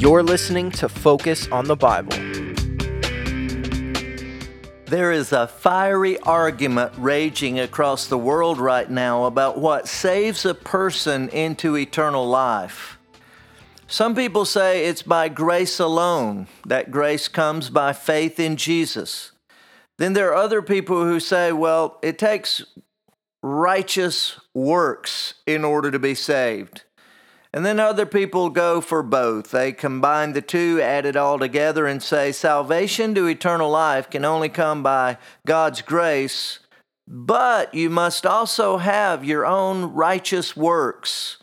You're listening to Focus on the Bible. There is a fiery argument raging across the world right now about what saves a person into eternal life. Some people say it's by grace alone, that grace comes by faith in Jesus. Then there are other people who say, well, it takes righteous works in order to be saved. And then other people go for both. They combine the two, add it all together, and say salvation to eternal life can only come by God's grace, but you must also have your own righteous works.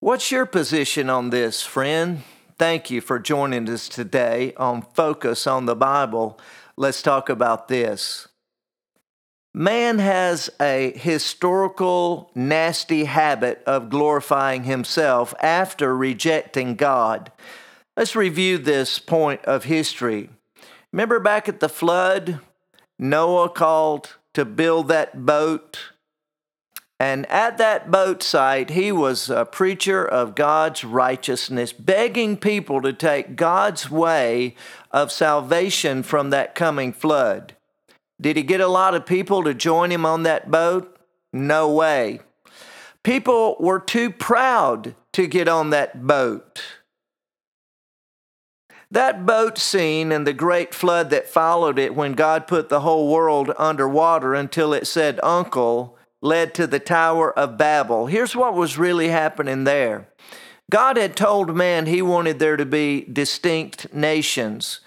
What's your position on this, friend? Thank you for joining us today on Focus on the Bible. Let's talk about this. Man has a historical, nasty habit of glorifying himself after rejecting God. Let's review this point of history. Remember back at the flood, Noah called to build that boat. And at that boat site, he was a preacher of God's righteousness, begging people to take God's way of salvation from that coming flood. Did he get a lot of people to join him on that boat? No way. People were too proud to get on that boat. That boat scene and the great flood that followed it when God put the whole world underwater until it said uncle led to the Tower of Babel. Here's what was really happening there God had told man he wanted there to be distinct nations.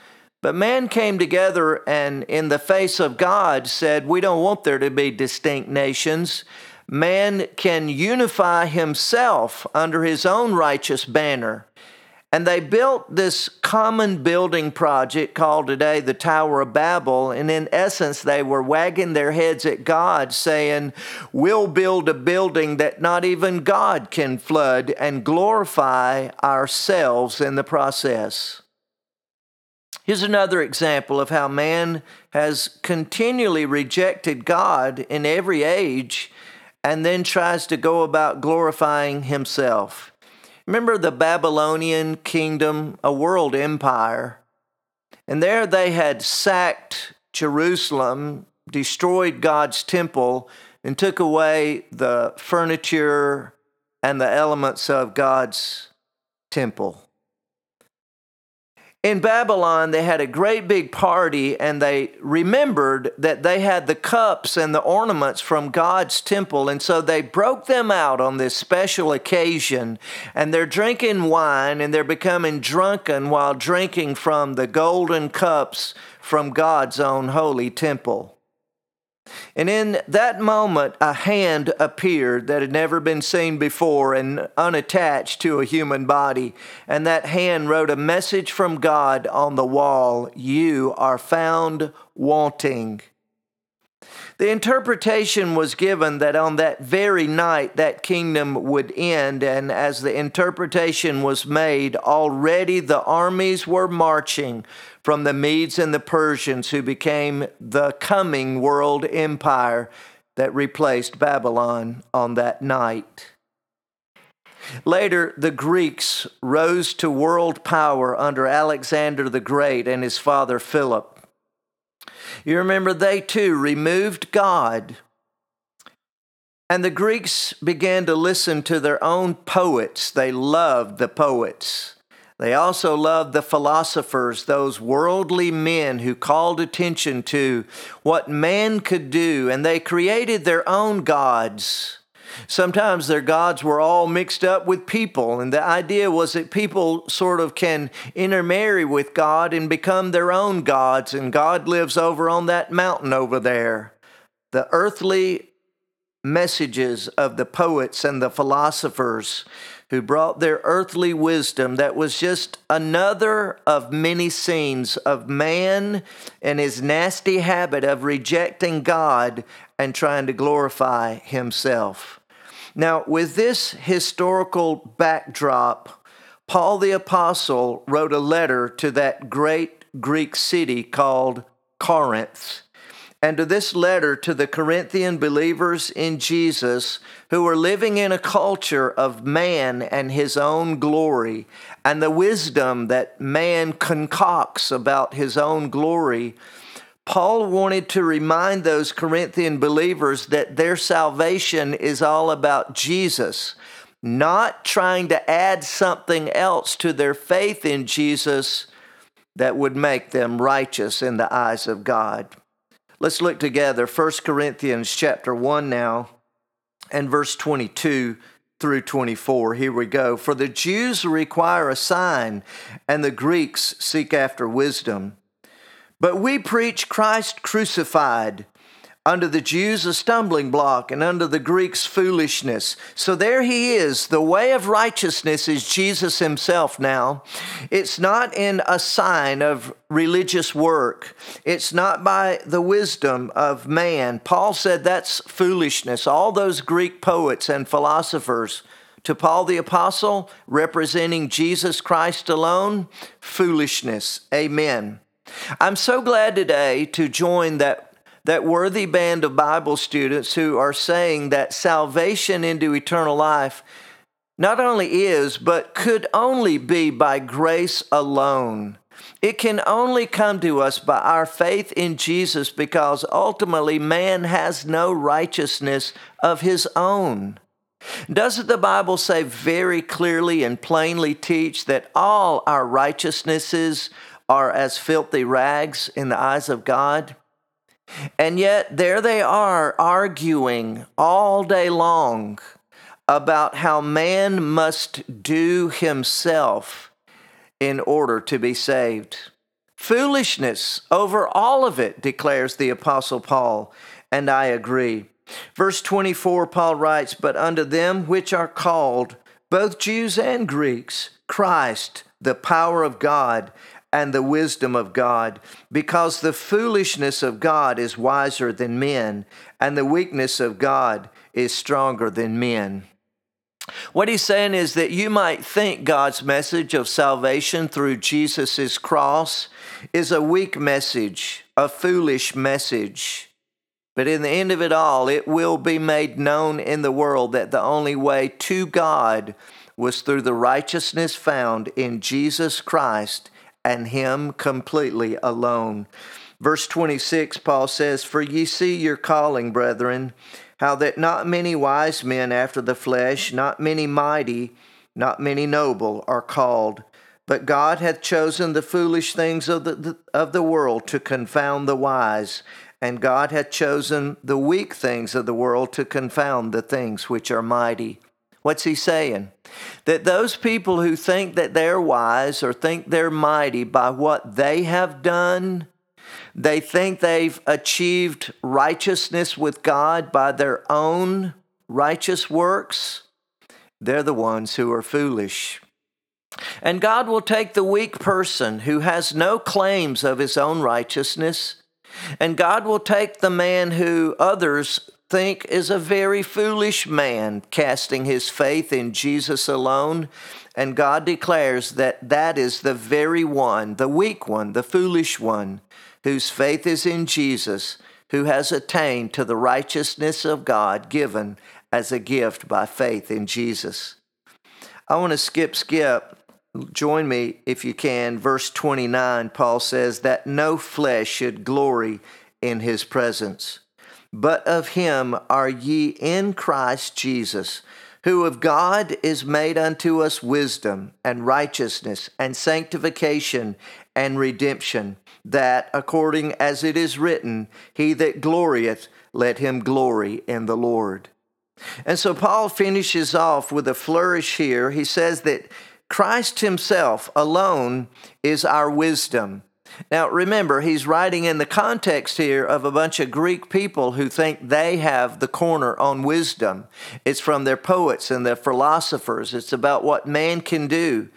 But man came together and, in the face of God, said, We don't want there to be distinct nations. Man can unify himself under his own righteous banner. And they built this common building project called today the Tower of Babel. And in essence, they were wagging their heads at God, saying, We'll build a building that not even God can flood and glorify ourselves in the process. Here's another example of how man has continually rejected God in every age and then tries to go about glorifying himself. Remember the Babylonian kingdom, a world empire, and there they had sacked Jerusalem, destroyed God's temple, and took away the furniture and the elements of God's temple in Babylon, they had a great big party and they remembered that they had the cups and the ornaments from God's temple. And so they broke them out on this special occasion and they're drinking wine and they're becoming drunken while drinking from the golden cups from God's own holy temple. And in that moment, a hand appeared that had never been seen before and unattached to a human body. And that hand wrote a message from God on the wall You are found wanting. The interpretation was given that on that very night that kingdom would end, and as the interpretation was made, already the armies were marching from the Medes and the Persians, who became the coming world empire that replaced Babylon on that night. Later, the Greeks rose to world power under Alexander the Great and his father Philip. You remember they too removed God. And the Greeks began to listen to their own poets. They loved the poets. They also loved the philosophers, those worldly men who called attention to what man could do, and they created their own gods. Sometimes their gods were all mixed up with people, and the idea was that people sort of can intermarry with God and become their own gods, and God lives over on that mountain over there. The earthly messages of the poets and the philosophers who brought their earthly wisdom that was just another of many scenes of man and his nasty habit of rejecting God and trying to glorify himself. Now, with this historical backdrop, Paul the Apostle wrote a letter to that great Greek city called Corinth. And to this letter to the Corinthian believers in Jesus who were living in a culture of man and his own glory and the wisdom that man concocts about his own glory. Paul wanted to remind those Corinthian believers that their salvation is all about Jesus, not trying to add something else to their faith in Jesus that would make them righteous in the eyes of God. Let's look together 1 Corinthians chapter 1 now and verse 22 through 24. Here we go. For the Jews require a sign and the Greeks seek after wisdom. But we preach Christ crucified under the Jews a stumbling block, and under the Greeks foolishness. So there he is. The way of righteousness is Jesus himself now. It's not in a sign of religious work, it's not by the wisdom of man. Paul said that's foolishness. All those Greek poets and philosophers. To Paul the Apostle, representing Jesus Christ alone, foolishness. Amen. I'm so glad today to join that that worthy band of Bible students who are saying that salvation into eternal life not only is, but could only be by grace alone. It can only come to us by our faith in Jesus because ultimately man has no righteousness of his own. Doesn't the Bible say very clearly and plainly teach that all our righteousnesses are as filthy rags in the eyes of God? And yet, there they are arguing all day long about how man must do himself in order to be saved. Foolishness over all of it, declares the Apostle Paul, and I agree. Verse 24, Paul writes, But unto them which are called, both Jews and Greeks, Christ, the power of God and the wisdom of God, because the foolishness of God is wiser than men, and the weakness of God is stronger than men. What he's saying is that you might think God's message of salvation through Jesus' cross is a weak message, a foolish message. But in the end of it all, it will be made known in the world that the only way to God was through the righteousness found in Jesus Christ and him completely alone. Verse 26, Paul says, For ye see your calling, brethren, how that not many wise men after the flesh, not many mighty, not many noble are called. But God hath chosen the foolish things of the, of the world to confound the wise, and God hath chosen the weak things of the world to confound the things which are mighty. What's he saying? That those people who think that they're wise or think they're mighty by what they have done, they think they've achieved righteousness with God by their own righteous works, they're the ones who are foolish. And God will take the weak person who has no claims of his own righteousness, and God will take the man who others think is a very foolish man, casting his faith in Jesus alone. And God declares that that is the very one, the weak one, the foolish one, whose faith is in Jesus, who has attained to the righteousness of God given as a gift by faith in Jesus. I want to skip, skip. Join me if you can. Verse 29, Paul says that no flesh should glory in his presence but of him are ye in Christ Jesus, who of God is made unto us wisdom and righteousness and sanctification and redemption, that according as it is written, He that glorieth, let him glory in the Lord. And so Paul finishes off with a flourish here. He says that Christ Himself alone is our wisdom. Now, remember, he's writing in the context here of a bunch of Greek people who think they have the corner on wisdom. It's from their poets and their philosophers, it's about what man can do.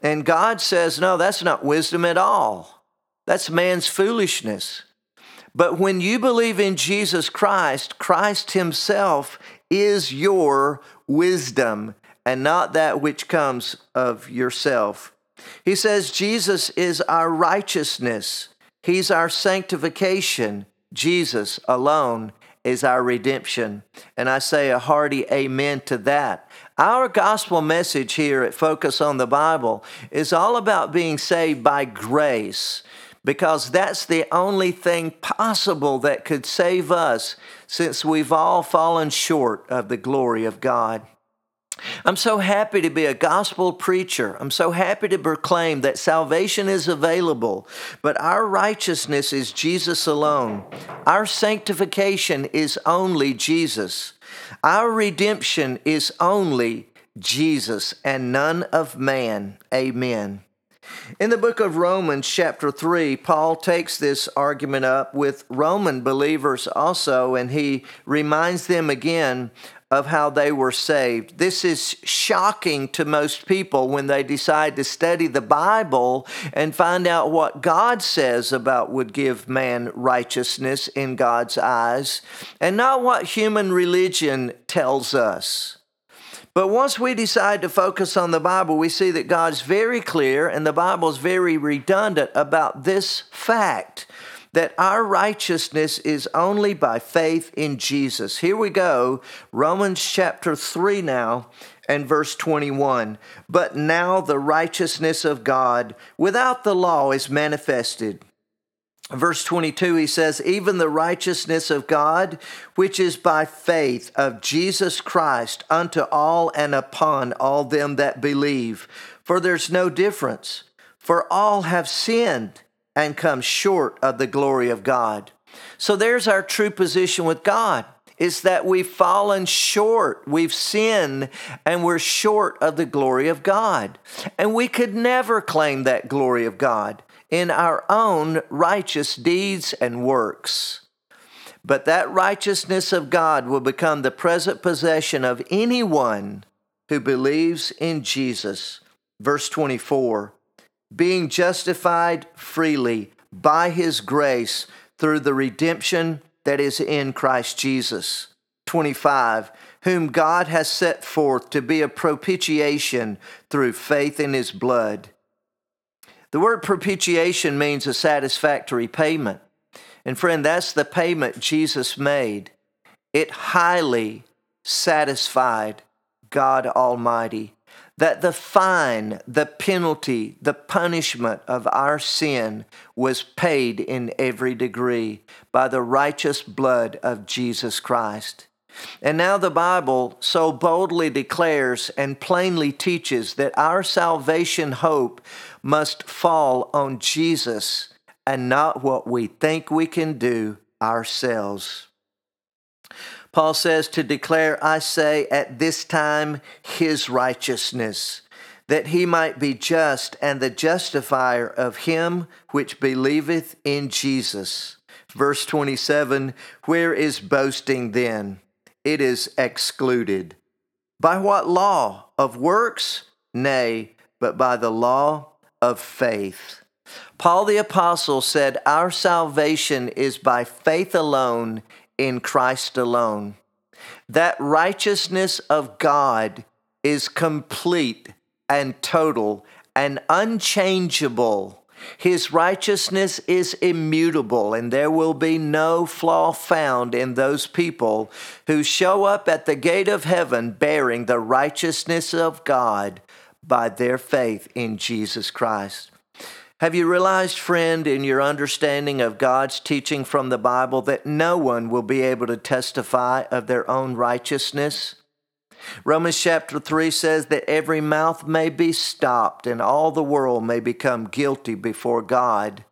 And God says, no, that's not wisdom at all. That's man's foolishness. But when you believe in Jesus Christ, Christ Himself is your wisdom and not that which comes of yourself. He says Jesus is our righteousness, He's our sanctification, Jesus alone is our redemption. And I say a hearty amen to that. Our gospel message here at Focus on the Bible is all about being saved by grace because that's the only thing possible that could save us since we've all fallen short of the glory of God. I'm so happy to be a gospel preacher. I'm so happy to proclaim that salvation is available, but our righteousness is Jesus alone. Our sanctification is only Jesus. Our redemption is only Jesus and none of man. Amen. In the book of Romans, chapter 3, Paul takes this argument up with Roman believers also, and he reminds them again of how they were saved. This is shocking to most people when they decide to study the Bible and find out what God says about would give man righteousness in God's eyes and not what human religion tells us. But once we decide to focus on the Bible, we see that God's very clear and the Bible's very redundant about this fact that our righteousness is only by faith in Jesus. Here we go, Romans chapter 3 now and verse 21. But now the righteousness of God without the law is manifested. Verse 22, he says, Even the righteousness of God, which is by faith of Jesus Christ unto all and upon all them that believe. For there's no difference, for all have sinned and come short of the glory of God. So there's our true position with God is that we've fallen short, we've sinned, and we're short of the glory of God. And we could never claim that glory of God in our own righteous deeds and works. But that righteousness of God will become the present possession of anyone who believes in Jesus. Verse 24 being justified freely by his grace through the redemption that is in Christ Jesus. 25, whom God has set forth to be a propitiation through faith in his blood. The word propitiation means a satisfactory payment. And friend, that's the payment Jesus made. It highly satisfied God Almighty that the fine, the penalty, the punishment of our sin was paid in every degree by the righteous blood of Jesus Christ. And now the Bible so boldly declares and plainly teaches that our salvation hope must fall on Jesus and not what we think we can do ourselves. Paul says to declare, I say, at this time his righteousness, that he might be just and the justifier of him which believeth in Jesus. Verse 27 Where is boasting then? It is excluded. By what law? Of works? Nay, but by the law of faith. Paul the Apostle said, Our salvation is by faith alone in Christ alone. That righteousness of God is complete and total and unchangeable. His righteousness is immutable, and there will be no flaw found in those people who show up at the gate of heaven bearing the righteousness of God by their faith in Jesus Christ. Have you realized, friend, in your understanding of God's teaching from the Bible, that no one will be able to testify of their own righteousness? Romans chapter 3 says that every mouth may be stopped and all the world may become guilty before God.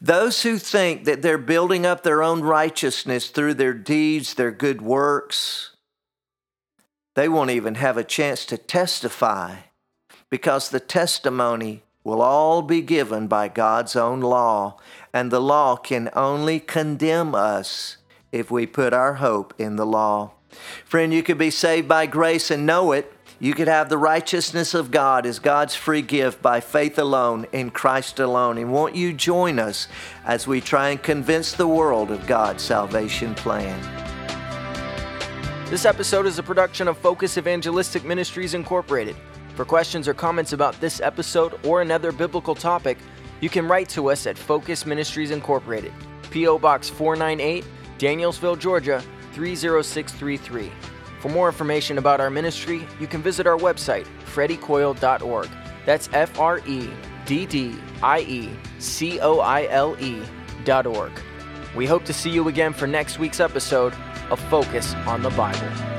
Those who think that they're building up their own righteousness through their deeds, their good works, they won't even have a chance to testify because the testimony will all be given by God's own law, and the law can only condemn us if we put our hope in the law. Friend, you could be saved by grace and know it. You could have the righteousness of God as God's free gift by faith alone in Christ alone. And won't you join us as we try and convince the world of God's salvation plan? This episode is a production of Focus Evangelistic Ministries Incorporated. For questions or comments about this episode or another biblical topic, you can write to us at Focus Ministries Incorporated. P.O. Box 498, Danielsville, Georgia 30633. For more information about our ministry, you can visit our website, freddiecoile.org. That's F R E D D I E C O I L E dot org. We hope to see you again for next week's episode of Focus on the Bible.